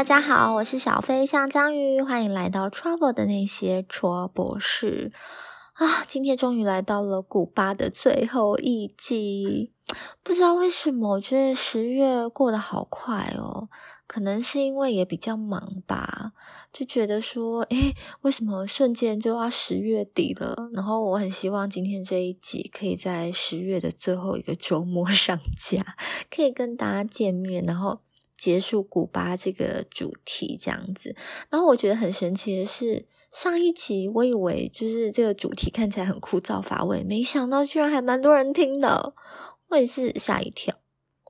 大家好，我是小飞象章鱼，欢迎来到 Trouble 的那些 Trouble 事啊！今天终于来到了古巴的最后一集，不知道为什么，我觉得十月过得好快哦，可能是因为也比较忙吧，就觉得说，诶，为什么瞬间就要十月底了？然后我很希望今天这一集可以在十月的最后一个周末上架，可以跟大家见面，然后。结束古巴这个主题这样子，然后我觉得很神奇的是，上一集我以为就是这个主题看起来很枯燥乏味，没想到居然还蛮多人听的，我也是吓一跳。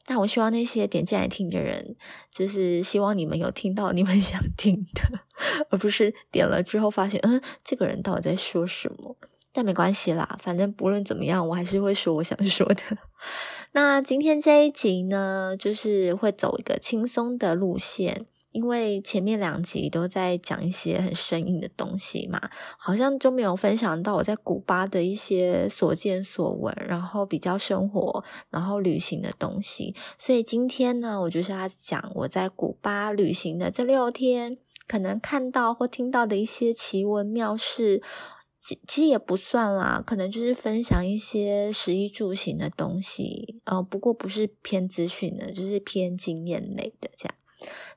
但我希望那些点进来听的人，就是希望你们有听到你们 想听的，而不是点了之后发现，嗯，这个人到底在说什么。但没关系啦，反正不论怎么样，我还是会说我想 说的。那今天这一集呢，就是会走一个轻松的路线，因为前面两集都在讲一些很生硬的东西嘛，好像就没有分享到我在古巴的一些所见所闻，然后比较生活，然后旅行的东西。所以今天呢，我就是要讲我在古巴旅行的这六天，可能看到或听到的一些奇闻妙事。其其实也不算啦，可能就是分享一些食衣住行的东西，呃，不过不是偏资讯的，就是偏经验类的这样。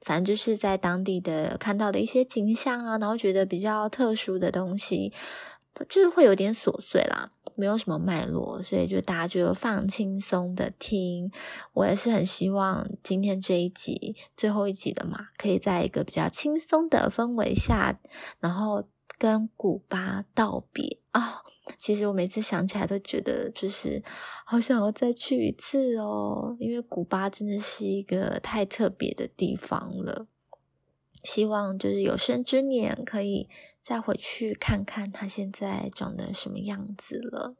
反正就是在当地的看到的一些景象啊，然后觉得比较特殊的东西，就是会有点琐碎啦，没有什么脉络，所以就大家就放轻松的听。我也是很希望今天这一集最后一集的嘛，可以在一个比较轻松的氛围下，然后。跟古巴道别啊！其实我每次想起来都觉得，就是好想要再去一次哦，因为古巴真的是一个太特别的地方了。希望就是有生之年可以再回去看看它现在长得什么样子了。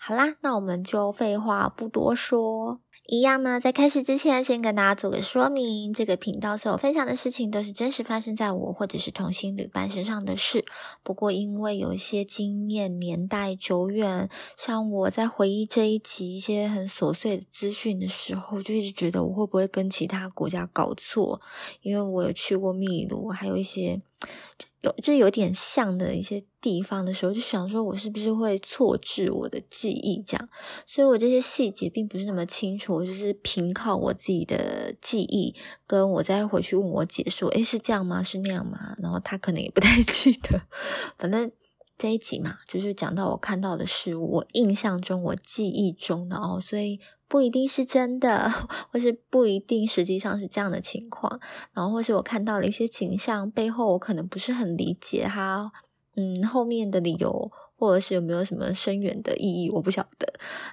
好啦，那我们就废话不多说。一样呢，在开始之前，先跟大家做个说明。这个频道所有分享的事情都是真实发生在我或者是同行旅伴身上的事。不过，因为有一些经验年代久远，像我在回忆这一集一些很琐碎的资讯的时候，就一直觉得我会不会跟其他国家搞错？因为我有去过秘鲁，还有一些。有就有点像的一些地方的时候，就想说我是不是会错置我的记忆这样，所以我这些细节并不是那么清楚，我就是凭靠我自己的记忆，跟我再回去问我姐说，诶，是这样吗？是那样吗？然后她可能也不太 记得，反正这一集嘛，就是讲到我看到的事物，我印象中、我记忆中的哦，所以。不一定是真的，或是不一定实际上是这样的情况，然后或是我看到了一些景象背后，我可能不是很理解他，嗯，后面的理由。或者是有没有什么深远的意义，我不晓得。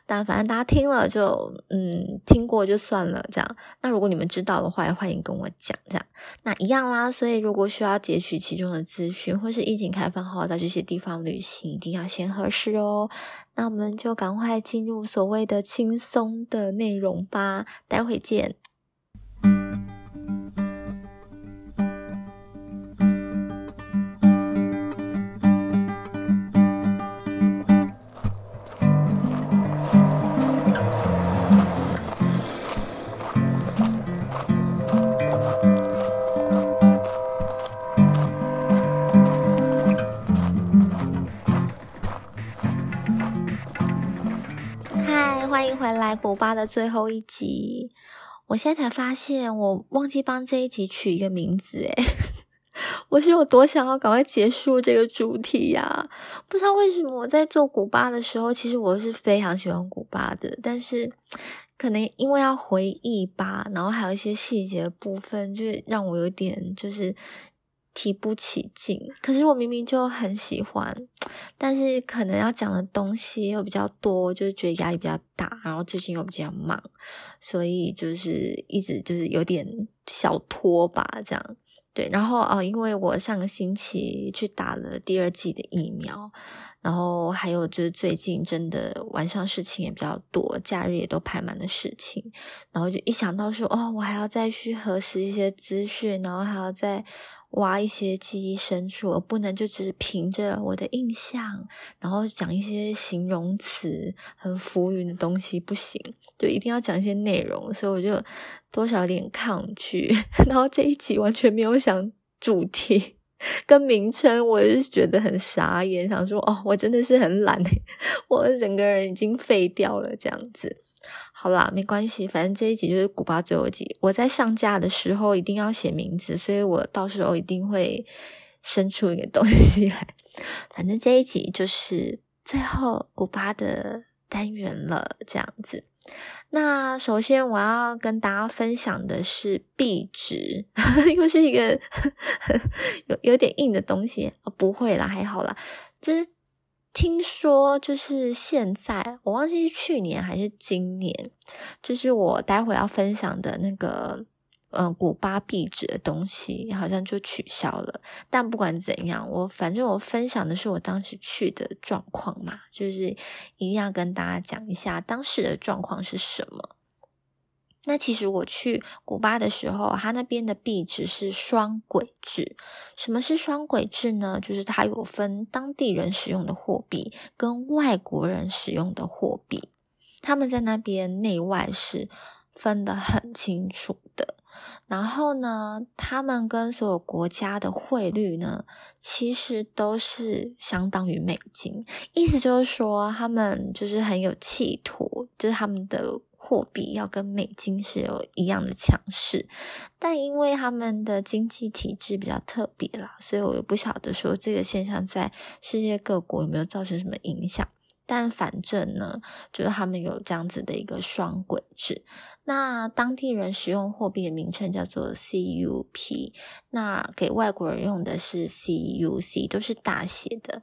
但反正大家听了就嗯听过就算了，这样。那如果你们知道的话，也欢迎跟我讲，这样。那一样啦。所以如果需要截取其中的资讯，或是疫情开放后到这些地方旅行，一定要先核实哦。那我们就赶快进入所谓的轻松的内容吧，待会见。古巴的最后一集，我现在才发现我忘记帮这一集取一个名字诶 我是有多想要赶快结束这个主题呀？不知道为什么我在做古巴的时候，其实我是非常喜欢古巴的，但是可能因为要回忆吧，然后还有一些细节部分，就让我有点就是。提不起劲，可是我明明就很喜欢，但是可能要讲的东西又比较多，就是觉得压力比较大，然后最近又比较忙，所以就是一直就是有点小拖吧，这样对。然后哦，因为我上个星期去打了第二季的疫苗，然后还有就是最近真的晚上事情也比较多，假日也都排满了事情，然后就一想到说哦，我还要再去核实一些资讯，然后还要再。挖一些记忆深处，而不能就只凭着我的印象，然后讲一些形容词很浮云的东西，不行，就一定要讲一些内容。所以我就多少有点抗拒。然后这一集完全没有想主题跟名称，我是觉得很傻眼，想说哦，我真的是很懒，我整个人已经废掉了这样子。好啦，没关系，反正这一集就是古巴最后一集。我在上架的时候一定要写名字，所以我到时候一定会生出一个东西来。反正这一集就是最后古巴的单元了，这样子。那首先我要跟大家分享的是壁纸，又是一个 有有点硬的东西。不会啦，还好啦，就是。听说就是现在，我忘记是去年还是今年，就是我待会要分享的那个，嗯，古巴壁纸的东西好像就取消了。但不管怎样，我反正我分享的是我当时去的状况嘛，就是一定要跟大家讲一下当时的状况是什么。那其实我去古巴的时候，它那边的币值是双轨制。什么是双轨制呢？就是它有分当地人使用的货币跟外国人使用的货币，他们在那边内外是分得很清楚的。然后呢，他们跟所有国家的汇率呢，其实都是相当于美金。意思就是说，他们就是很有企图，就是他们的。货币要跟美金是有一样的强势，但因为他们的经济体制比较特别啦，所以我也不晓得说这个现象在世界各国有没有造成什么影响。但反正呢，就是他们有这样子的一个双轨制。那当地人使用货币的名称叫做 CUP，那给外国人用的是 CUC，都是大写的。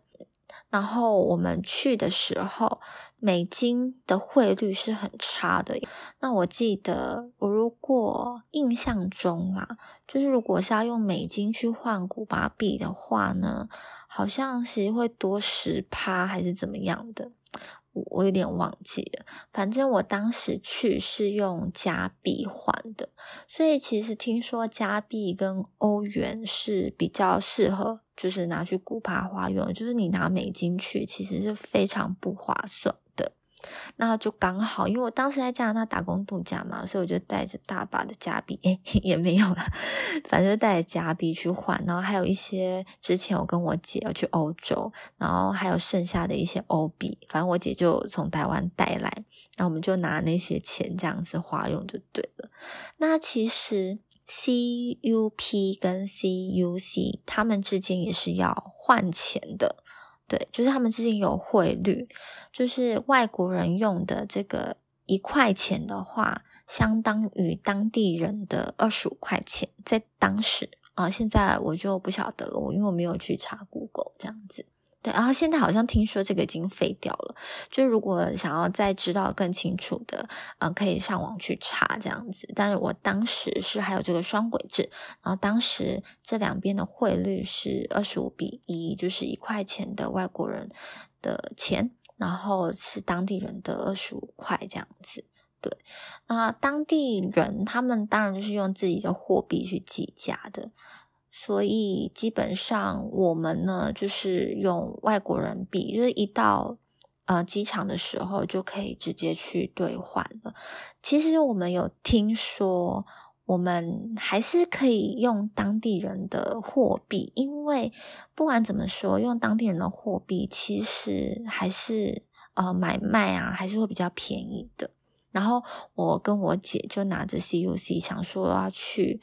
然后我们去的时候，美金的汇率是很差的。那我记得，我如果印象中啊，就是如果是要用美金去换古巴币的话呢，好像是会多十趴还是怎么样的。我有点忘记了，反正我当时去是用加币换的，所以其实听说加币跟欧元是比较适合，就是拿去古巴花用，就是你拿美金去其实是非常不划算的。那就刚好，因为我当时在加拿大打工度假嘛，所以我就带着大把的加币，哎，也没有了，反正带着加币去换。然后还有一些之前我跟我姐要去欧洲，然后还有剩下的一些欧币，反正我姐就从台湾带来，那我们就拿那些钱这样子花用就对了。那其实 CUP 跟 CUC 他们之间也是要换钱的。对，就是他们之间有汇率，就是外国人用的这个一块钱的话，相当于当地人的二十五块钱，在当时啊，现在我就不晓得了，我因为我没有去查 Google 这样子。对，然后现在好像听说这个已经废掉了。就如果想要再知道更清楚的，嗯，可以上网去查这样子。但是我当时是还有这个双轨制，然后当时这两边的汇率是二十五比一，就是一块钱的外国人的钱，然后是当地人的二十五块这样子。对，那当地人他们当然就是用自己的货币去计价的。所以基本上我们呢，就是用外国人币，就是一到呃机场的时候就可以直接去兑换了。其实我们有听说，我们还是可以用当地人的货币，因为不管怎么说，用当地人的货币其实还是呃买卖啊，还是会比较便宜的。然后我跟我姐就拿着 CUC 想说要去。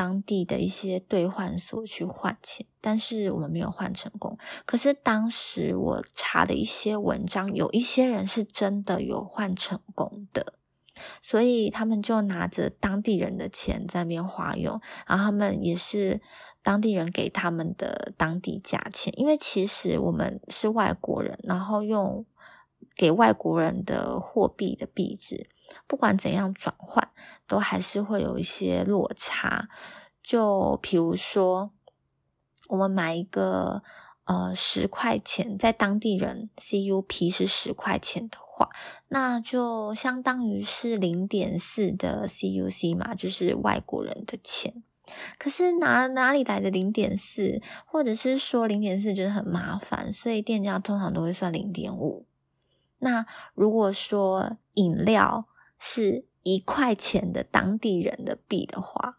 当地的一些兑换所去换钱，但是我们没有换成功。可是当时我查的一些文章，有一些人是真的有换成功的，所以他们就拿着当地人的钱在那边花用，然后他们也是当地人给他们的当地价钱，因为其实我们是外国人，然后用给外国人的货币的币值。不管怎样转换，都还是会有一些落差。就比如说，我们买一个呃十块钱，在当地人 CUP 是十块钱的话，那就相当于是零点四的 CUC 嘛，就是外国人的钱。可是哪哪里来的零点四，或者是说零点四觉得很麻烦，所以店家通常都会算零点五。那如果说饮料是一块钱的当地人的币的话，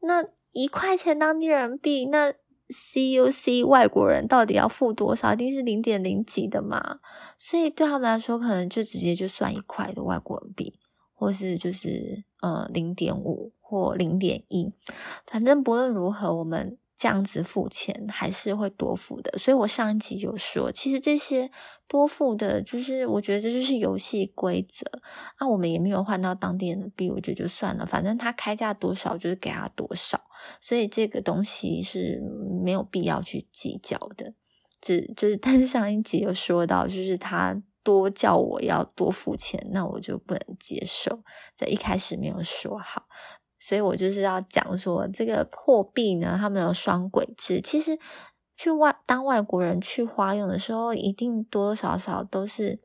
那一块钱当地人币，那 CUC 外国人到底要付多少？一定是零点零几的嘛？所以对他们来说，可能就直接就算一块的外国人币，或是就是呃零点五或零点一，反正不论如何，我们。这样子付钱还是会多付的，所以我上一集就说，其实这些多付的，就是我觉得这就是游戏规则啊。我们也没有换到当地人的币，我觉得就算了，反正他开价多少就是给他多少，所以这个东西是没有必要去计较的。只就是，但是上一集有说到，就是他多叫我要多付钱，那我就不能接受，在一开始没有说好。所以我就是要讲说，这个货币呢，他们有双轨制。其实去外当外国人去花用的时候，一定多多少少都是，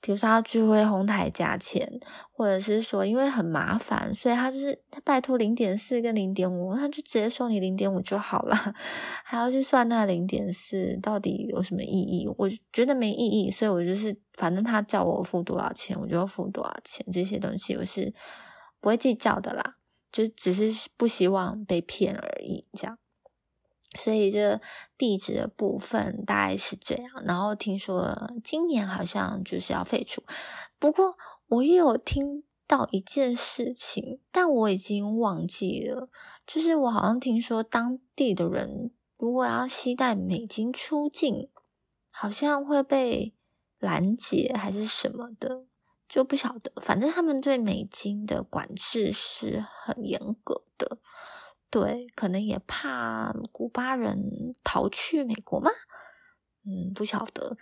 比如说他聚会哄抬价钱，或者是说因为很麻烦，所以他就是他拜托零点四跟零点五，他就直接收你零点五就好了，还要去算那零点四到底有什么意义？我觉得没意义，所以我就是反正他叫我付多少钱，我就要付多少钱，这些东西我是不会计较的啦。就只是不希望被骗而已，这样，所以这币值的部分大概是这样。然后听说今年好像就是要废除，不过我也有听到一件事情，但我已经忘记了。就是我好像听说当地的人如果要携带美金出境，好像会被拦截还是什么的。就不晓得，反正他们对美金的管制是很严格的，对，可能也怕古巴人逃去美国吗？嗯，不晓得。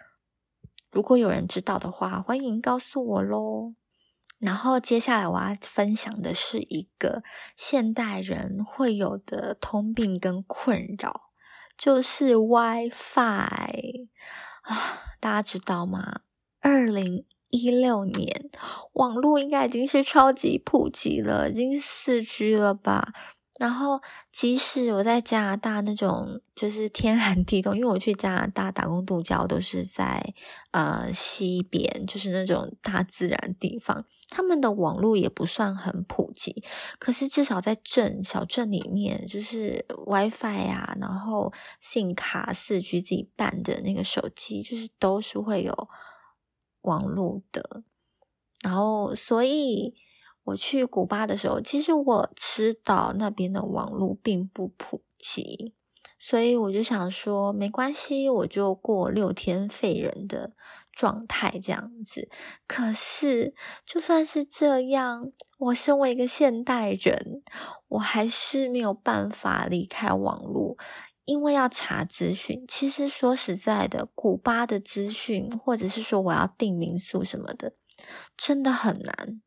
如果有人知道的话，欢迎告诉我喽。然后接下来我要分享的是一个现代人会有的通病跟困扰，就是 WiFi 啊，大家知道吗？二零。一六年，网络应该已经是超级普及了，已经四 G 了吧？然后，即使我在加拿大那种就是天寒地冻，因为我去加拿大打工度假，都是在呃西边，就是那种大自然地方，他们的网络也不算很普及。可是至少在镇小镇里面，就是 WiFi 啊，然后信卡四 G 自己办的那个手机，就是都是会有。网络的，然后，所以我去古巴的时候，其实我知道那边的网络并不普及，所以我就想说，没关系，我就过六天废人的状态这样子。可是，就算是这样，我身为一个现代人，我还是没有办法离开网络。因为要查资讯，其实说实在的，古巴的资讯，或者是说我要订民宿什么的，真的很难，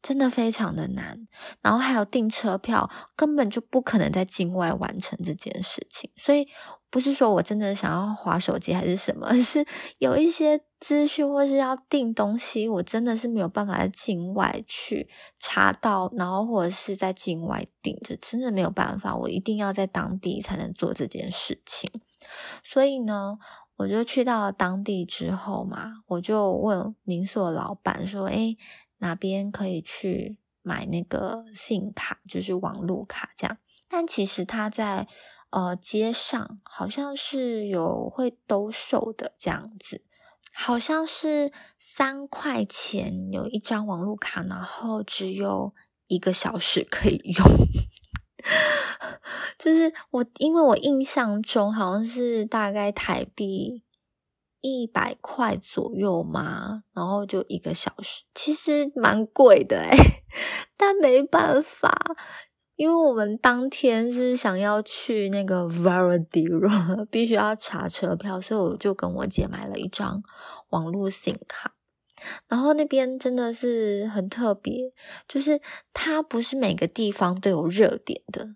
真的非常的难。然后还有订车票，根本就不可能在境外完成这件事情，所以。不是说我真的想要划手机还是什么，是有一些资讯或是要订东西，我真的是没有办法在境外去查到，然后或者是在境外订，这真的没有办法，我一定要在当地才能做这件事情。所以呢，我就去到当地之后嘛，我就问民宿的老板说：“诶，哪边可以去买那个信卡，就是网路卡这样？”但其实他在。呃，街上好像是有会兜售的这样子，好像是三块钱有一张网络卡，然后只有一个小时可以用。就是我，因为我印象中好像是大概台币一百块左右嘛，然后就一个小时，其实蛮贵的诶 但没办法。因为我们当天是想要去那个 Varadero，必须要查车票，所以我就跟我姐买了一张网络 SIM 卡。然后那边真的是很特别，就是它不是每个地方都有热点的，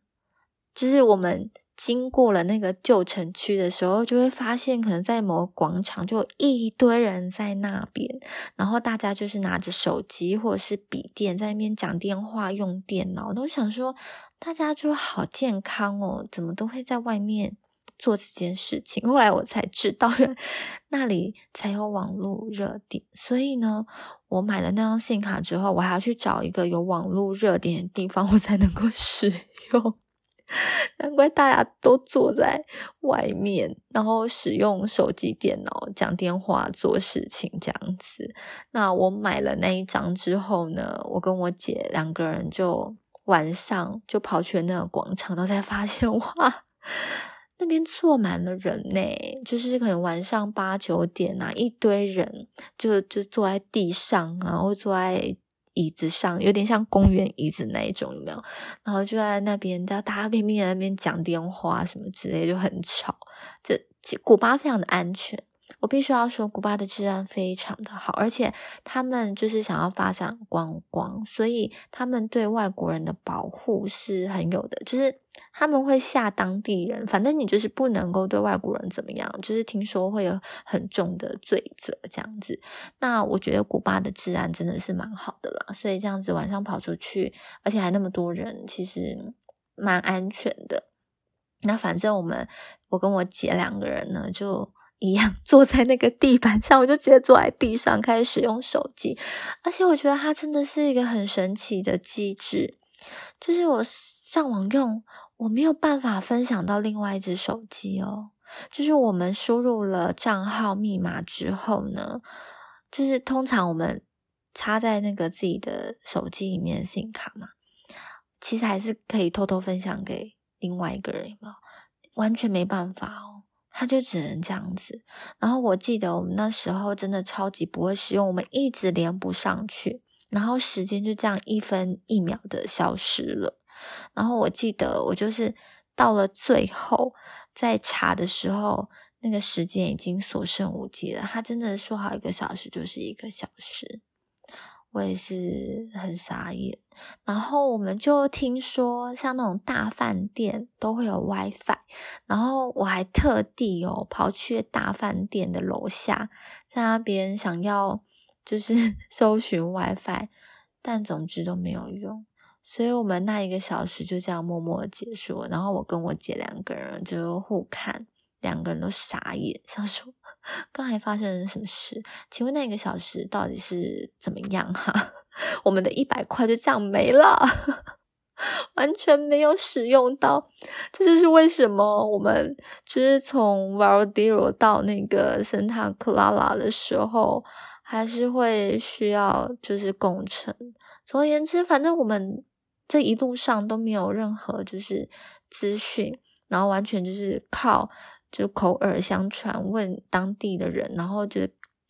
就是我们经过了那个旧城区的时候，就会发现可能在某个广场就有一堆人在那边，然后大家就是拿着手机或者是笔电在那边讲电话、用电脑。那我想说，大家就好健康哦，怎么都会在外面做这件事情？后来我才知道，那里才有网络热点。所以呢，我买了那张信卡之后，我还要去找一个有网络热点的地方，我才能够使用。难怪大家都坐在外面，然后使用手机、电脑讲电话、做事情这样子。那我买了那一张之后呢，我跟我姐两个人就晚上就跑去那个广场，然后才发现 哇，那边坐满了人呢，就是可能晚上八九点啊，一堆人就就坐在地上啊，或坐在。椅子上有点像公园椅子那一种，有没有？然后就在那边，大家拼命在那边讲电话什么之类，就很吵。就古巴非常的安全。我必须要说，古巴的治安非常的好，而且他们就是想要发展观光，所以他们对外国人的保护是很有的，就是他们会吓当地人，反正你就是不能够对外国人怎么样，就是听说会有很重的罪责这样子。那我觉得古巴的治安真的是蛮好的啦，所以这样子晚上跑出去，而且还那么多人，其实蛮安全的。那反正我们，我跟我姐两个人呢，就。一样坐在那个地板上，我就直接坐在地上开始使用手机。而且我觉得它真的是一个很神奇的机制，就是我上网用，我没有办法分享到另外一只手机哦。就是我们输入了账号密码之后呢，就是通常我们插在那个自己的手机里面的信卡嘛，其实还是可以偷偷分享给另外一个人，完全没办法哦。他就只能这样子，然后我记得我们那时候真的超级不会使用，我们一直连不上去，然后时间就这样一分一秒的消失了。然后我记得我就是到了最后在查的时候，那个时间已经所剩无几了。他真的说好一个小时就是一个小时。我也是很傻眼，然后我们就听说像那种大饭店都会有 WiFi，然后我还特地哦跑去大饭店的楼下，在那边想要就是 搜寻 WiFi，但总之都没有用，所以我们那一个小时就这样默默的结束。然后我跟我姐两个人就互看，两个人都傻眼，想说。刚才发生了什么事？请问那个小时到底是怎么样？哈，我们的一百块就这样没了，完全没有使用到。这就是为什么我们就是从 v a l d i r o 到那个圣塔克拉拉的时候，还是会需要就是工程。总而言之，反正我们这一路上都没有任何就是资讯，然后完全就是靠。就口耳相传，问当地的人，然后就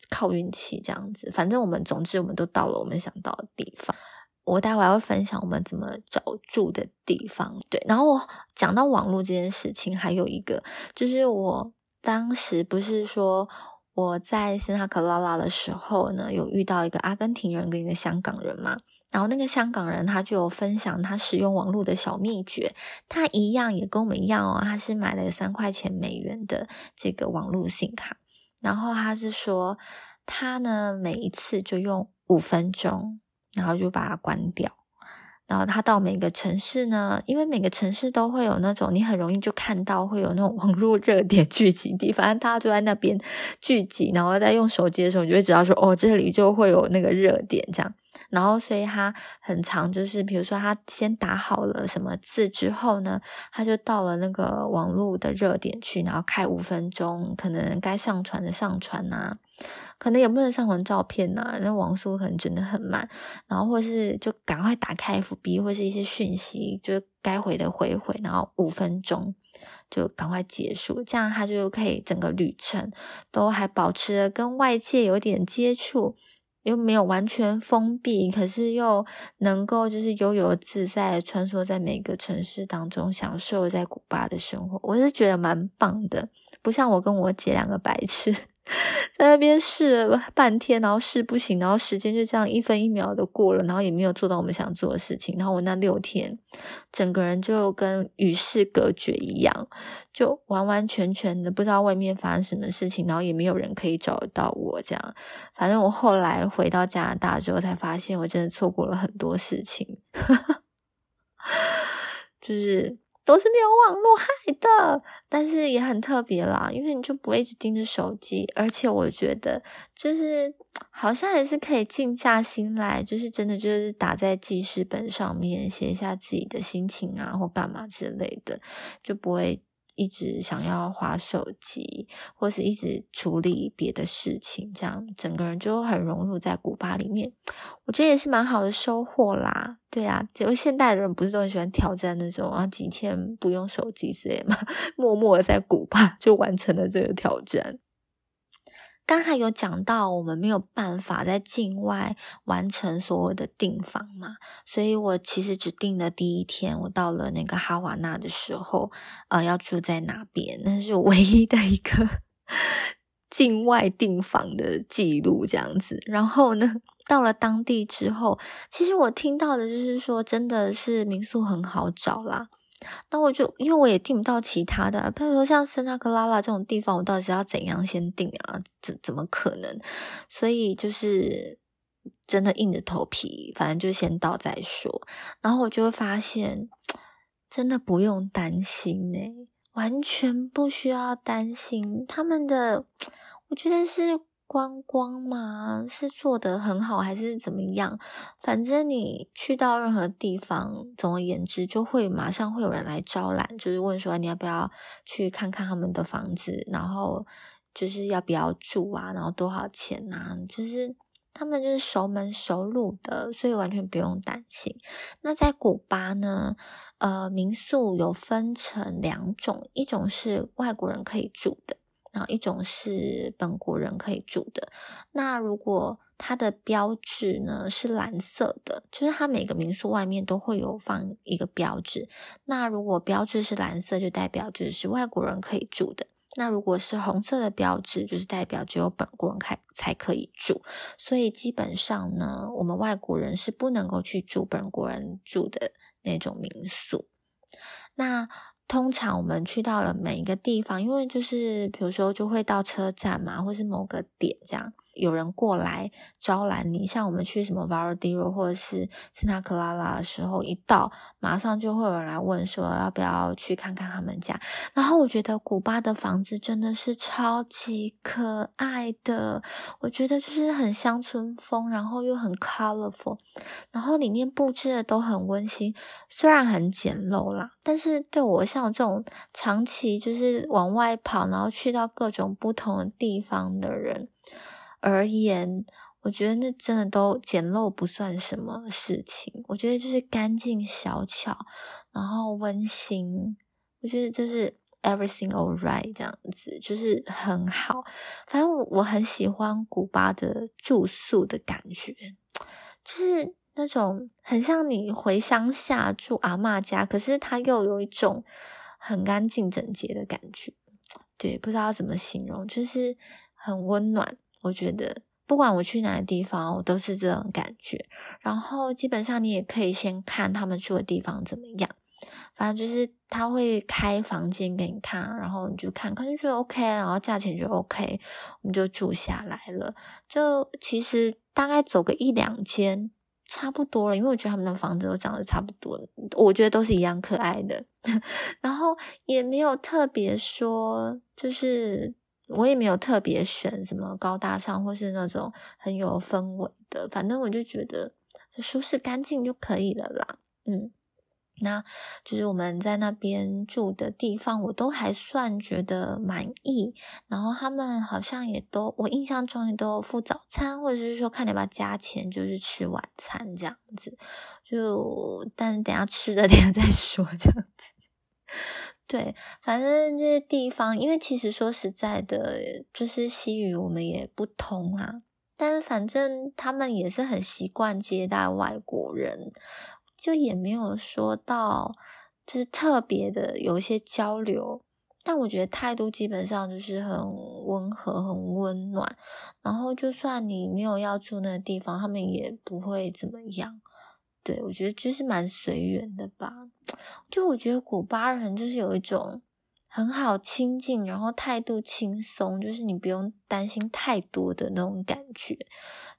靠运气这样子。反正我们，总之我们都到了我们想到的地方。我待会还会分享我们怎么找住的地方。对，然后讲到网络这件事情，还有一个就是我当时不是说。我在圣塔克拉拉的时候呢，有遇到一个阿根廷人跟一个香港人嘛，然后那个香港人他就有分享他使用网络的小秘诀，他一样也跟我们一样哦，他是买了三块钱美元的这个网络信卡，然后他是说他呢每一次就用五分钟，然后就把它关掉。然后他到每个城市呢，因为每个城市都会有那种你很容易就看到会有那种网络热点聚集地，反正大家就在那边聚集，然后在用手机的时候，你就会知道说哦，这里就会有那个热点这样。然后所以他很长，就是比如说他先打好了什么字之后呢，他就到了那个网络的热点去，然后开五分钟，可能该上传的上传啊。可能也不能上传照片呐，那网速可能真的很慢。然后或是就赶快打开 FB 或是一些讯息，就该回的回回，然后五分钟就赶快结束，这样他就可以整个旅程都还保持了跟外界有点接触，又没有完全封闭，可是又能够就是悠游自在穿梭在每个城市当中，享受在古巴的生活。我是觉得蛮棒的，不像我跟我姐两个白痴。在那边试了半天，然后试不行，然后时间就这样一分一秒的过了，然后也没有做到我们想做的事情。然后我那六天，整个人就跟与世隔绝一样，就完完全全的不知道外面发生什么事情，然后也没有人可以找得到我。这样，反正我后来回到加拿大之后，才发现我真的错过了很多事情，就是。都是没有网络害的，但是也很特别啦，因为你就不会一直盯着手机，而且我觉得就是好像也是可以静下心来，就是真的就是打在记事本上面写一下自己的心情啊，或干嘛之类的，就不会。一直想要划手机，或是一直处理别的事情，这样整个人就很融入在古巴里面。我觉得也是蛮好的收获啦。对啊，就现代的人不是都很喜欢挑战那种啊几天不用手机之类嘛，默默的在古巴就完成了这个挑战。刚才有讲到，我们没有办法在境外完成所有的订房嘛，所以我其实只订了第一天，我到了那个哈瓦那的时候，呃，要住在哪边，那是唯一的一个 境外订房的记录，这样子。然后呢，到了当地之后，其实我听到的就是说，真的是民宿很好找啦。那我就因为我也订不到其他的，比如说像圣塔克拉拉这种地方，我到底是要怎样先订啊？怎怎么可能？所以就是真的硬着头皮，反正就先到再说。然后我就会发现，真的不用担心呢，完全不需要担心他们的，我觉得是。观光嘛，是做的很好还是怎么样？反正你去到任何地方，总而言之，就会马上会有人来招揽，就是问说你要不要去看看他们的房子，然后就是要不要住啊，然后多少钱啊？就是他们就是熟门熟路的，所以完全不用担心。那在古巴呢，呃，民宿有分成两种，一种是外国人可以住的。然后一种是本国人可以住的，那如果它的标志呢是蓝色的，就是它每个民宿外面都会有放一个标志。那如果标志是蓝色，就代表就是外国人可以住的；那如果是红色的标志，就是代表只有本国人才才可以住。所以基本上呢，我们外国人是不能够去住本国人住的那种民宿。那通常我们去到了每一个地方，因为就是比如说就会到车站嘛，或是某个点这样。有人过来招揽你，像我们去什么 Varadero 或者是圣塔克拉拉的时候，一到马上就会有人来问说要不要去看看他们家。然后我觉得古巴的房子真的是超级可爱的，我觉得就是很乡村风，然后又很 colorful，然后里面布置的都很温馨，虽然很简陋啦，但是对我像我这种长期就是往外跑，然后去到各种不同的地方的人。而言，我觉得那真的都简陋不算什么事情。我觉得就是干净小巧，然后温馨。我觉得就是 everything all right 这样子，就是很好。反正我很喜欢古巴的住宿的感觉，就是那种很像你回乡下住阿嬷家，可是它又有一种很干净整洁的感觉。对，不知道怎么形容，就是很温暖。我觉得不管我去哪个地方，我都是这种感觉。然后基本上你也可以先看他们住的地方怎么样，反正就是他会开房间给你看，然后你就看，可能觉得 OK，然后价钱就 OK，我们就住下来了。就其实大概走个一两间差不多了，因为我觉得他们的房子都长得差不多，我觉得都是一样可爱的。然后也没有特别说就是。我也没有特别选什么高大上或是那种很有氛围的，反正我就觉得舒适干净就可以了啦。嗯，那就是我们在那边住的地方，我都还算觉得满意。然后他们好像也都，我印象中也都付早餐，或者是说看你要不要加钱，就是吃晚餐这样子。就但是等下吃的，等下再说这样子。对，反正这些地方，因为其实说实在的，就是西语我们也不通啊。但是反正他们也是很习惯接待外国人，就也没有说到就是特别的有一些交流。但我觉得态度基本上就是很温和、很温暖。然后就算你没有要住那个地方，他们也不会怎么样。对我觉得就是蛮随缘的吧。就我觉得古巴人就是有一种很好亲近，然后态度轻松，就是你不用担心太多的那种感觉。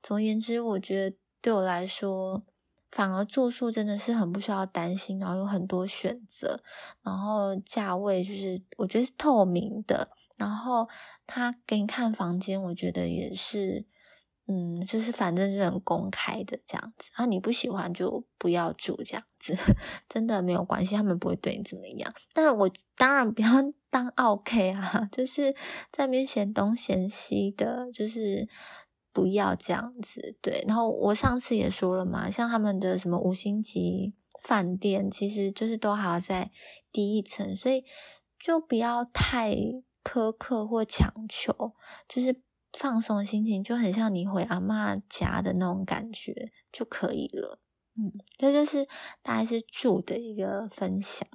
总而言之，我觉得对我来说。反而住宿真的是很不需要担心，然后有很多选择，然后价位就是我觉得是透明的，然后他给你看房间，我觉得也是，嗯，就是反正就很公开的这样子，啊，你不喜欢就不要住这样子，真的没有关系，他们不会对你怎么样。但我当然不要当 OK 啊，就是在那边嫌东嫌西的，就是。不要这样子，对。然后我上次也说了嘛，像他们的什么五星级饭店，其实就是都还要在低一层，所以就不要太苛刻或强求，就是放松心情，就很像你回阿妈家的那种感觉就可以了。嗯，这就是大概是住的一个分享。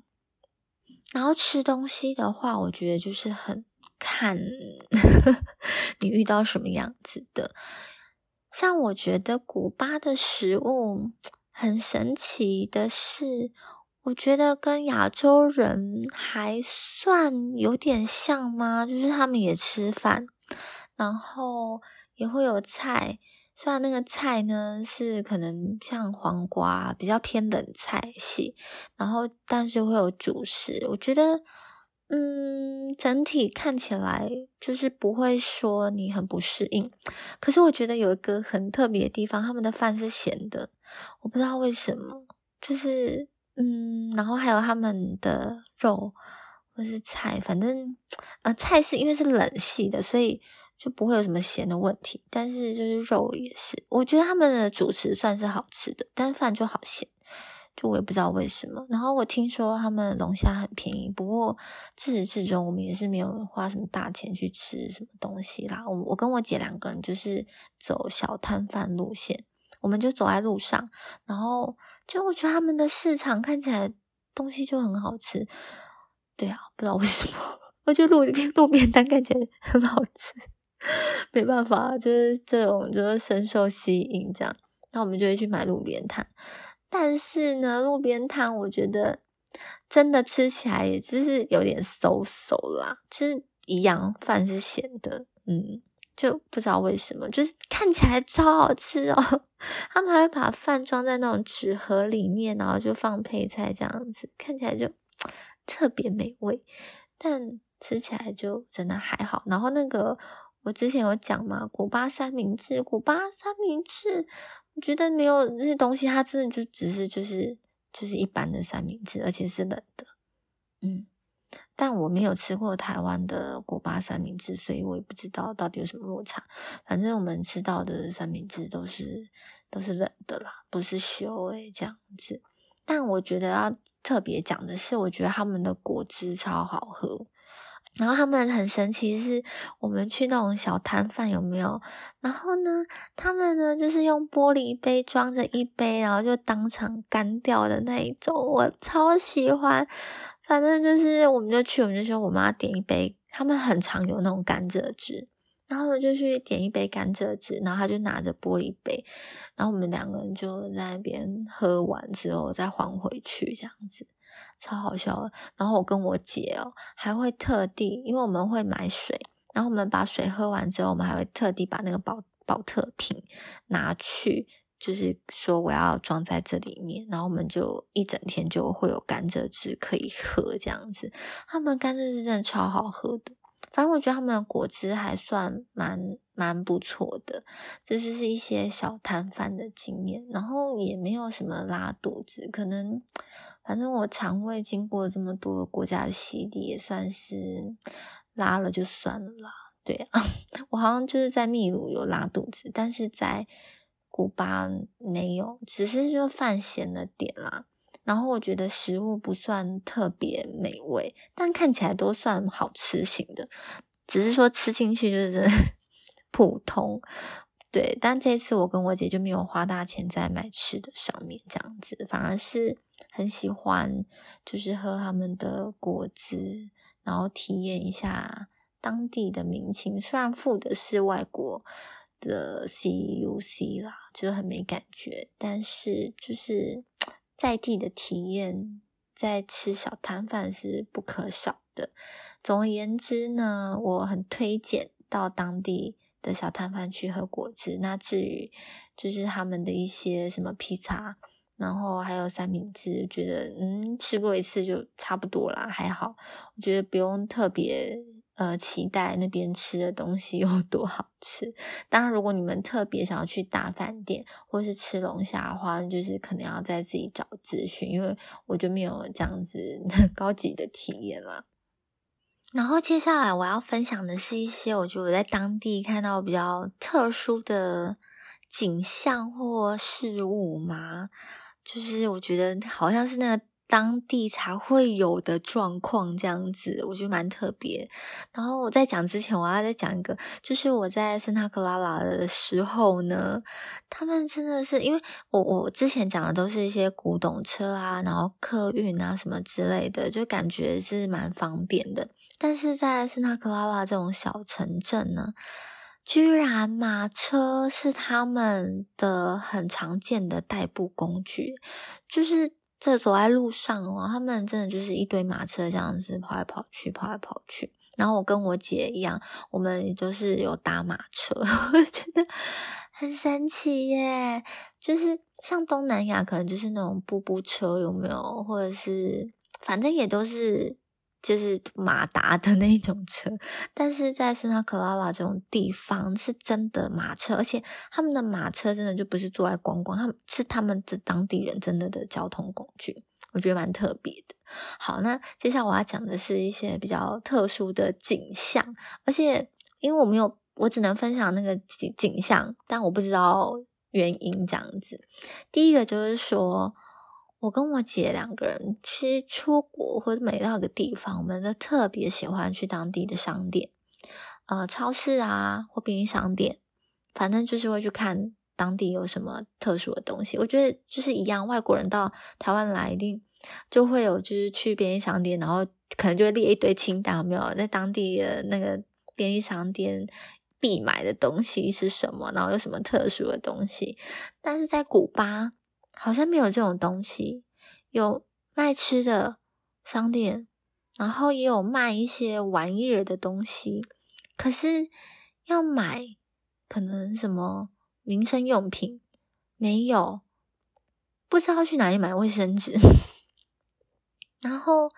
然后吃东西的话，我觉得就是很。看 你遇到什么样子的，像我觉得古巴的食物很神奇的是，我觉得跟亚洲人还算有点像吗？就是他们也吃饭，然后也会有菜，虽然那个菜呢是可能像黄瓜比较偏冷菜系，然后但是会有主食，我觉得。嗯，整体看起来就是不会说你很不适应，可是我觉得有一个很特别的地方，他们的饭是咸的，我不知道为什么，就是嗯，然后还有他们的肉或是菜，反正呃菜是因为是冷系的，所以就不会有什么咸的问题，但是就是肉也是，我觉得他们的主食算是好吃的，但饭就好咸。就我也不知道为什么，然后我听说他们龙虾很便宜，不过自始至终我们也是没有花什么大钱去吃什么东西啦。我我跟我姐两个人就是走小摊贩路线，我们就走在路上，然后就我觉得他们的市场看起来东西就很好吃。对啊，不知道为什么，我觉得路边路边摊看起来很好吃，没办法，就是这种就是深受吸引这样，那我们就会去买路边摊。但是呢，路边摊我觉得真的吃起来也只是有点馊馊啦，就是一样饭是咸的，嗯，就不知道为什么，就是看起来超好吃哦。他们还会把饭装在那种纸盒里面，然后就放配菜这样子，看起来就特别美味，但吃起来就真的还好。然后那个我之前有讲嘛，古巴三明治，古巴三明治。我觉得没有那些东西，它真的就只是就是就是一般的三明治，而且是冷的，嗯。但我没有吃过台湾的古巴三明治，所以我也不知道到底有什么落差。反正我们吃到的三明治都是都是冷的啦，不是修诶这样子。但我觉得要特别讲的是，我觉得他们的果汁超好喝。然后他们很神奇，是我们去那种小摊贩有没有？然后呢，他们呢就是用玻璃杯装着一杯，然后就当场干掉的那一种，我超喜欢。反正就是我们就去，我们就说我们要点一杯，他们很常有那种甘蔗汁，然后我们就去点一杯甘蔗汁，然后他就拿着玻璃杯，然后我们两个人就在那边喝完之后再还回去，这样子。超好笑的，然后我跟我姐哦，还会特地，因为我们会买水，然后我们把水喝完之后，我们还会特地把那个保保特瓶拿去，就是说我要装在这里面，然后我们就一整天就会有甘蔗汁可以喝，这样子。他们甘蔗汁真的超好喝的，反正我觉得他们的果汁还算蛮蛮不错的，这就是一些小摊贩的经验，然后也没有什么拉肚子，可能。反正我肠胃经过这么多国家的洗礼，也算是拉了就算了啦。对啊，我好像就是在秘鲁有拉肚子，但是在古巴没有，只是就饭咸了点啦。然后我觉得食物不算特别美味，但看起来都算好吃型的，只是说吃进去就是 普通。对，但这次我跟我姐就没有花大钱在买吃的上面，这样子反而是很喜欢，就是喝他们的果汁，然后体验一下当地的民情。虽然付的是外国的 CUC 啦，就很没感觉，但是就是 在地的体验，在吃小摊贩是不可少的。总而言之呢，我很推荐到当地的小摊贩去喝果汁。那至于就是他们的一些什么披萨。然后还有三明治，觉得嗯吃过一次就差不多啦，还好。我觉得不用特别呃期待那边吃的东西 有多好吃。当然，如果你们特别想要去大饭店或是吃龙虾的话，就是可能要在自己找资讯，因为我就没有这样子 高级的体验啦。然后接下来我要分享的是一些我觉得我在当地看到比较特殊的景象或事物嘛。就是我觉得好像是那个当地才会有的状况这样子，我觉得蛮特别。然后我在讲之前，我要再讲一个，就是我在圣塔克拉拉的时候呢，他们真的是因为我我之前讲的都是一些古董车啊，然后客运啊什么之类的，就感觉是蛮方便的。但是在圣塔克拉拉这种小城镇呢。居然马车是他们的很常见的代步工具，就是在走在路上哦，他们真的就是一堆马车这样子跑来跑去，跑来跑去。然后我跟我姐一样，我们就是有搭马车，我觉得很神奇耶。就是像东南亚，可能就是那种步步车有没有，或者是反正也都是。就是马达的那种车，但是在圣塔克拉拉这种地方是真的马车，而且他们的马车真的就不是坐来观光，他们是他们的当地人真的的交通工具，我觉得蛮特别的。好，那接下来我要讲的是一些比较特殊的景象，而且因为我没有，我只能分享那个景景象，但我不知道原因这样子。第一个就是说。我跟我姐两个人去出国或者每到一个地方，我们都特别喜欢去当地的商店，呃，超市啊或便利商店，反正就是会去看当地有什么特殊的东西。我觉得就是一样，外国人到台湾来一定就会有，就是去便利商店，然后可能就会列一堆清单，有没有在当地的那个便利商店必买的东西是什么，然后有什么特殊的东西。但是在古巴。好像没有这种东西，有卖吃的商店，然后也有卖一些玩意儿的东西。可是要买可能什么民生用品没有，不知道去哪里买卫生纸。然后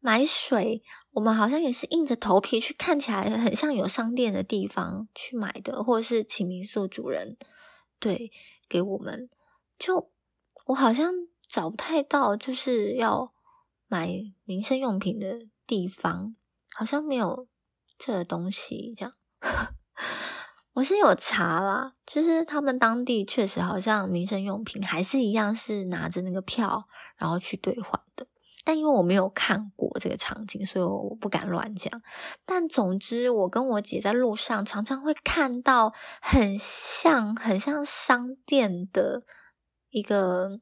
买水，我们好像也是硬着头皮去看起来很像有商店的地方去买的，或者是请民宿主人对给我们就。我好像找不太到，就是要买民生用品的地方，好像没有这个东西。这样，我是有查啦，就是他们当地确实好像民生用品还是一样是拿着那个票，然后去兑换的。但因为我没有看过这个场景，所以我不敢乱讲。但总之，我跟我姐在路上常常会看到很像、很像商店的。一个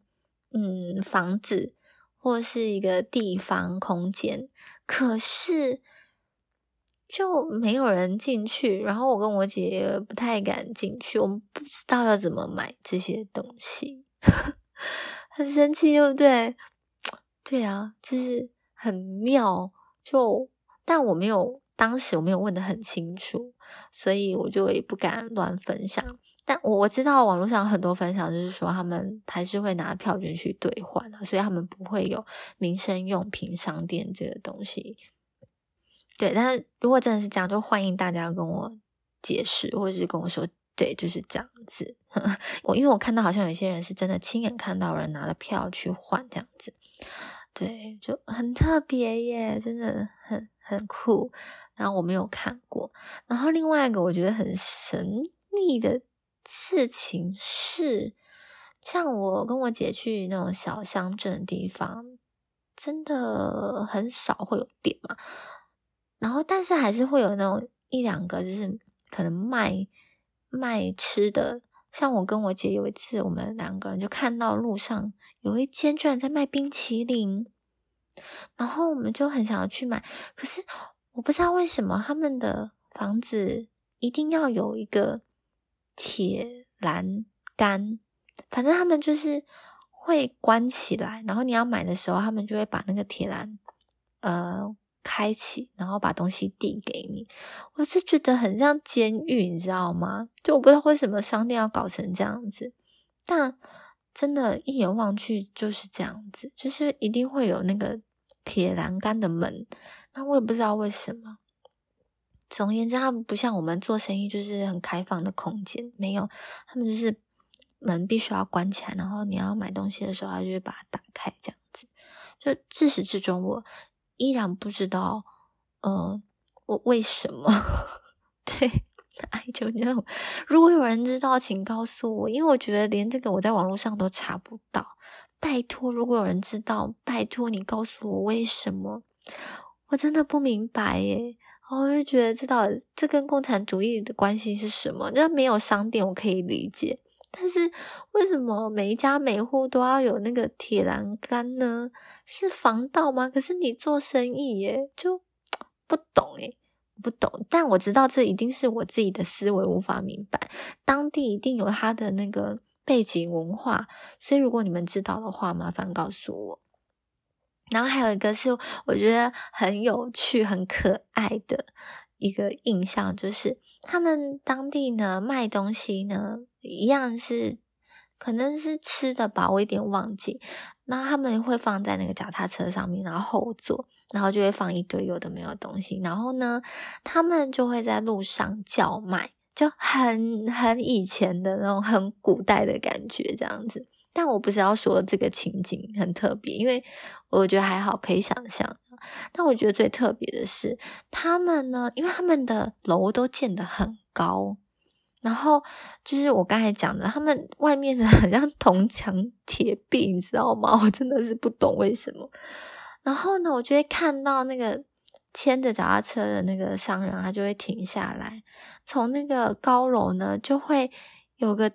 嗯房子或是一个地方空间，可是就没有人进去。然后我跟我姐也不太敢进去，我们不知道要怎么买这些东西，很神奇，对不对？对啊，就是很妙。就但我没有。当时我没有问的很清楚，所以我就也不敢乱分享。但我我知道网络上很多分享，就是说他们还是会拿票券去兑换的，所以他们不会有民生用品商店这个东西。对，但是如果真的是这样，就欢迎大家跟我解释，或者是跟我说，对，就是这样子。我因为我看到好像有些人是真的亲眼看到人拿了票去换这样子，对，就很特别耶，真的很很酷。然后我没有看过，然后另外一个我觉得很神秘的事情是，像我跟我姐去那种小乡镇的地方，真的很少会有店嘛。然后但是还是会有那种一两个，就是可能卖卖吃的。像我跟我姐有一次，我们两个人就看到路上有一间居然在卖冰淇淋，然后我们就很想要去买，可是我不知道为什么他们的房子一定要有一个铁栏杆，反正他们就是会关起来，然后你要买的时候，他们就会把那个铁栏呃开启，然后把东西递给你。我是觉得很像监狱，你知道吗？就我不知道为什么商店要搞成这样子，但真的，一眼望去就是这样子，就是一定会有那个。铁栏杆的门，那我也不知道为什么。总而言之，他们不像我们做生意，就是很开放的空间，没有，他们就是门必须要关起来，然后你要买东西的时候，他就会把它打开，这样子。就自始至终，我依然不知道，呃，我为什么？对，哎，就那种，如果有人知道，请告诉我，因为我觉得连这个我在网络上都查不到。拜托，如果有人知道，拜托你告诉我为什么？我真的不明白耶！我就觉得这到底这跟共产主义的关系是什么？那没有商店我可以理解，但是为什么每一家每户都要有那个铁栏杆呢？是防盗吗？可是你做生意耶，就不懂诶不懂。但我知道这一定是我自己的思维无法明白，当地一定有他的那个。背景文化，所以如果你们知道的话，麻烦告诉我。然后还有一个是我觉得很有趣、很可爱的一个印象，就是他们当地呢卖东西呢，一样是可能是吃的吧，我有点忘记。那他们会放在那个脚踏车上面，然后后座，然后就会放一堆有的没有东西，然后呢，他们就会在路上叫卖。就很很以前的那种很古代的感觉这样子，但我不是要说这个情景很特别，因为我觉得还好可以想象。但我觉得最特别的是，他们呢，因为他们的楼都建得很高，然后就是我刚才讲的，他们外面的 很像铜墙铁壁，你知道吗？我真的是不懂为什么。然后呢，我就会看到那个。牵着脚踏车的那个商人，他就会停下来，从那个高楼呢，就会有个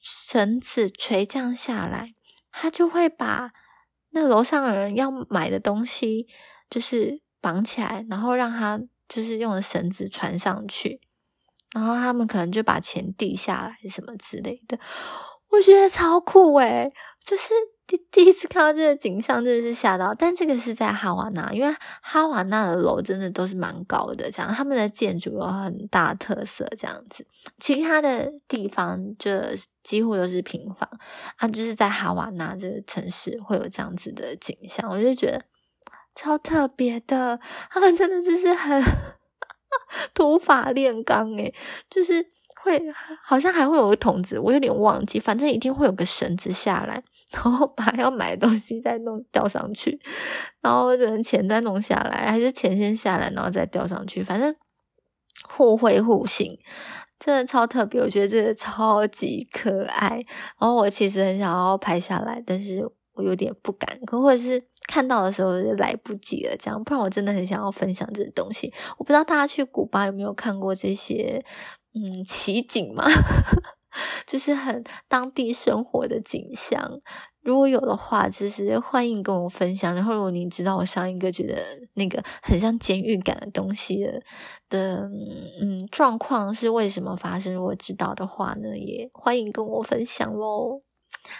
绳子垂降下来，他就会把那楼上的人要买的东西，就是绑起来，然后让他就是用绳子穿上去，然后他们可能就把钱递下来什么之类的，我觉得超酷诶就是。第第一次看到这个景象，真的是吓到。但这个是在哈瓦那，因为哈瓦那的楼真的都是蛮高的，这样他们的建筑有很大特色，这样子。其他的地方就几乎都是平房啊，就是在哈瓦那这个城市会有这样子的景象，我就觉得超特别的。他们真的就是很 土法炼钢诶，就是会好像还会有个筒子，我有点忘记，反正一定会有个绳子下来。然后把要买的东西再弄吊上去，然后这钱再弄下来，还是钱先下来，然后再吊上去，反正互惠互信，真的超特别。我觉得这个超级可爱。然后我其实很想要拍下来，但是我有点不敢，可或者是看到的时候就来不及了。这样，不然我真的很想要分享这个东西。我不知道大家去古巴有没有看过这些嗯奇景吗？就是很当地生活的景象，如果有的话，其实欢迎跟我分享。然后，如果你知道我上一个觉得那个很像监狱感的东西的的嗯状况是为什么发生，如果知道的话呢，也欢迎跟我分享喽。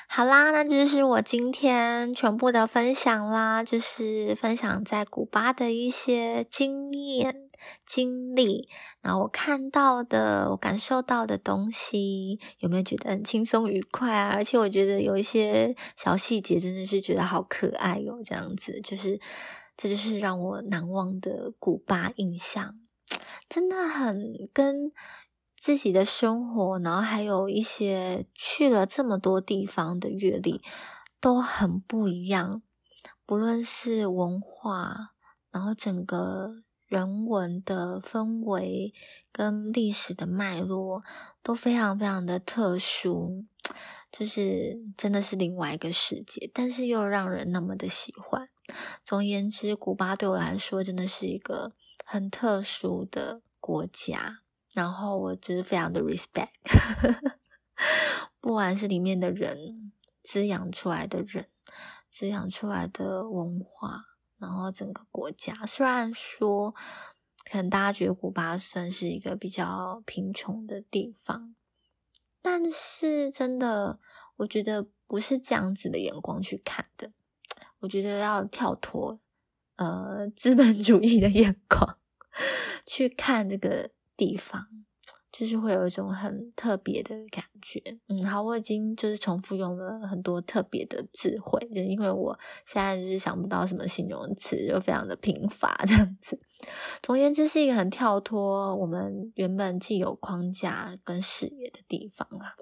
好啦，那就是我今天全部的分享啦，就是分享在古巴的一些经验。经历，然后我看到的，我感受到的东西，有没有觉得很轻松愉快啊？而且我觉得有一些小细节，真的是觉得好可爱哟。这样子，就是这就是让我难忘的古巴印象，真的很跟自己的生活，然后还有一些去了这么多地方的阅历都很不一样，不论是文化，然后整个。人文的氛围跟历史的脉络都非常非常的特殊，就是真的是另外一个世界，但是又让人那么的喜欢。总而言之，古巴对我来说真的是一个很特殊的国家，然后我就是非常的 respect，不管是里面的人滋养出来的人，滋养出来的文化。然后整个国家，虽然说可能大家觉得古巴算是一个比较贫穷的地方，但是真的，我觉得不是这样子的眼光去看的。我觉得要跳脱呃资本主义的眼光 去看这个地方。就是会有一种很特别的感觉，嗯，好，我已经就是重复用了很多特别的智慧，就因为我现在就是想不到什么形容词，就非常的贫乏这样子。总而言之，是一个很跳脱我们原本既有框架跟视野的地方啊。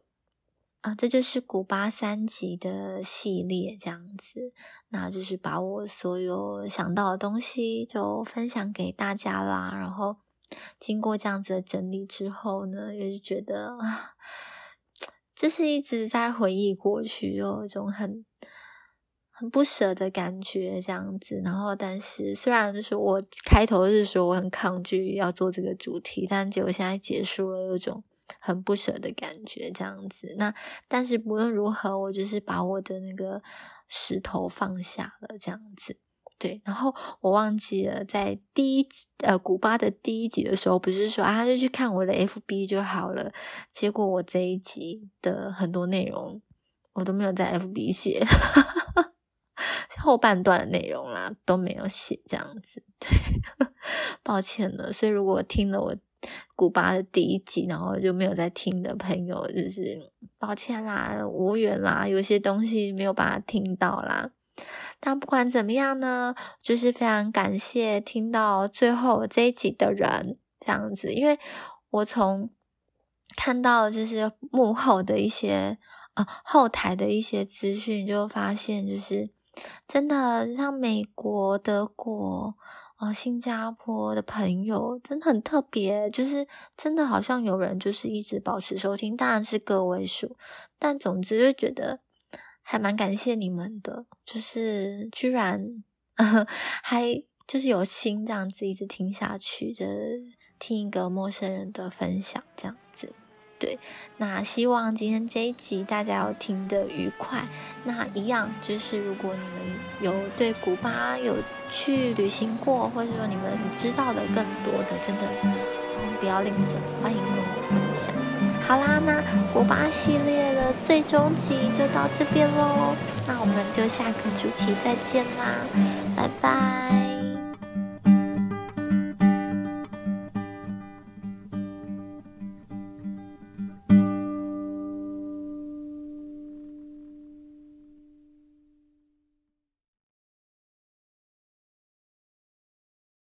啊，这就是古巴三级的系列这样子，那就是把我所有想到的东西就分享给大家啦，然后。经过这样子的整理之后呢，也是觉得，就是一直在回忆过去，有一种很很不舍的感觉，这样子。然后，但是虽然就是我开头是说我很抗拒要做这个主题，但结果现在结束了，有种很不舍的感觉，这样子。那但是不论如何，我就是把我的那个石头放下了，这样子。对，然后我忘记了，在第一集呃古巴的第一集的时候，不是说啊就去看我的 FB 就好了。结果我这一集的很多内容我都没有在 FB 写，后半段的内容啦都没有写，这样子。对，抱歉了。所以如果听了我古巴的第一集，然后就没有在听的朋友，就是抱歉啦，无缘啦，有些东西没有把它听到啦。但不管怎么样呢，就是非常感谢听到最后这一集的人这样子，因为我从看到就是幕后的一些啊后台的一些资讯，就发现就是真的像美国、德国啊、新加坡的朋友真的很特别，就是真的好像有人就是一直保持收听，当然是个位数，但总之就觉得。还蛮感谢你们的，就是居然 还就是有心这样子一直听下去，就听一个陌生人的分享这样子。对，那希望今天这一集大家要听得愉快。那一样就是，如果你们有对古巴有去旅行过，或者说你们知道的更多的，真的不要吝啬，欢迎跟我分享。好啦，那古巴系列的最终集就到这边喽，那我们就下个主题再见啦，拜拜。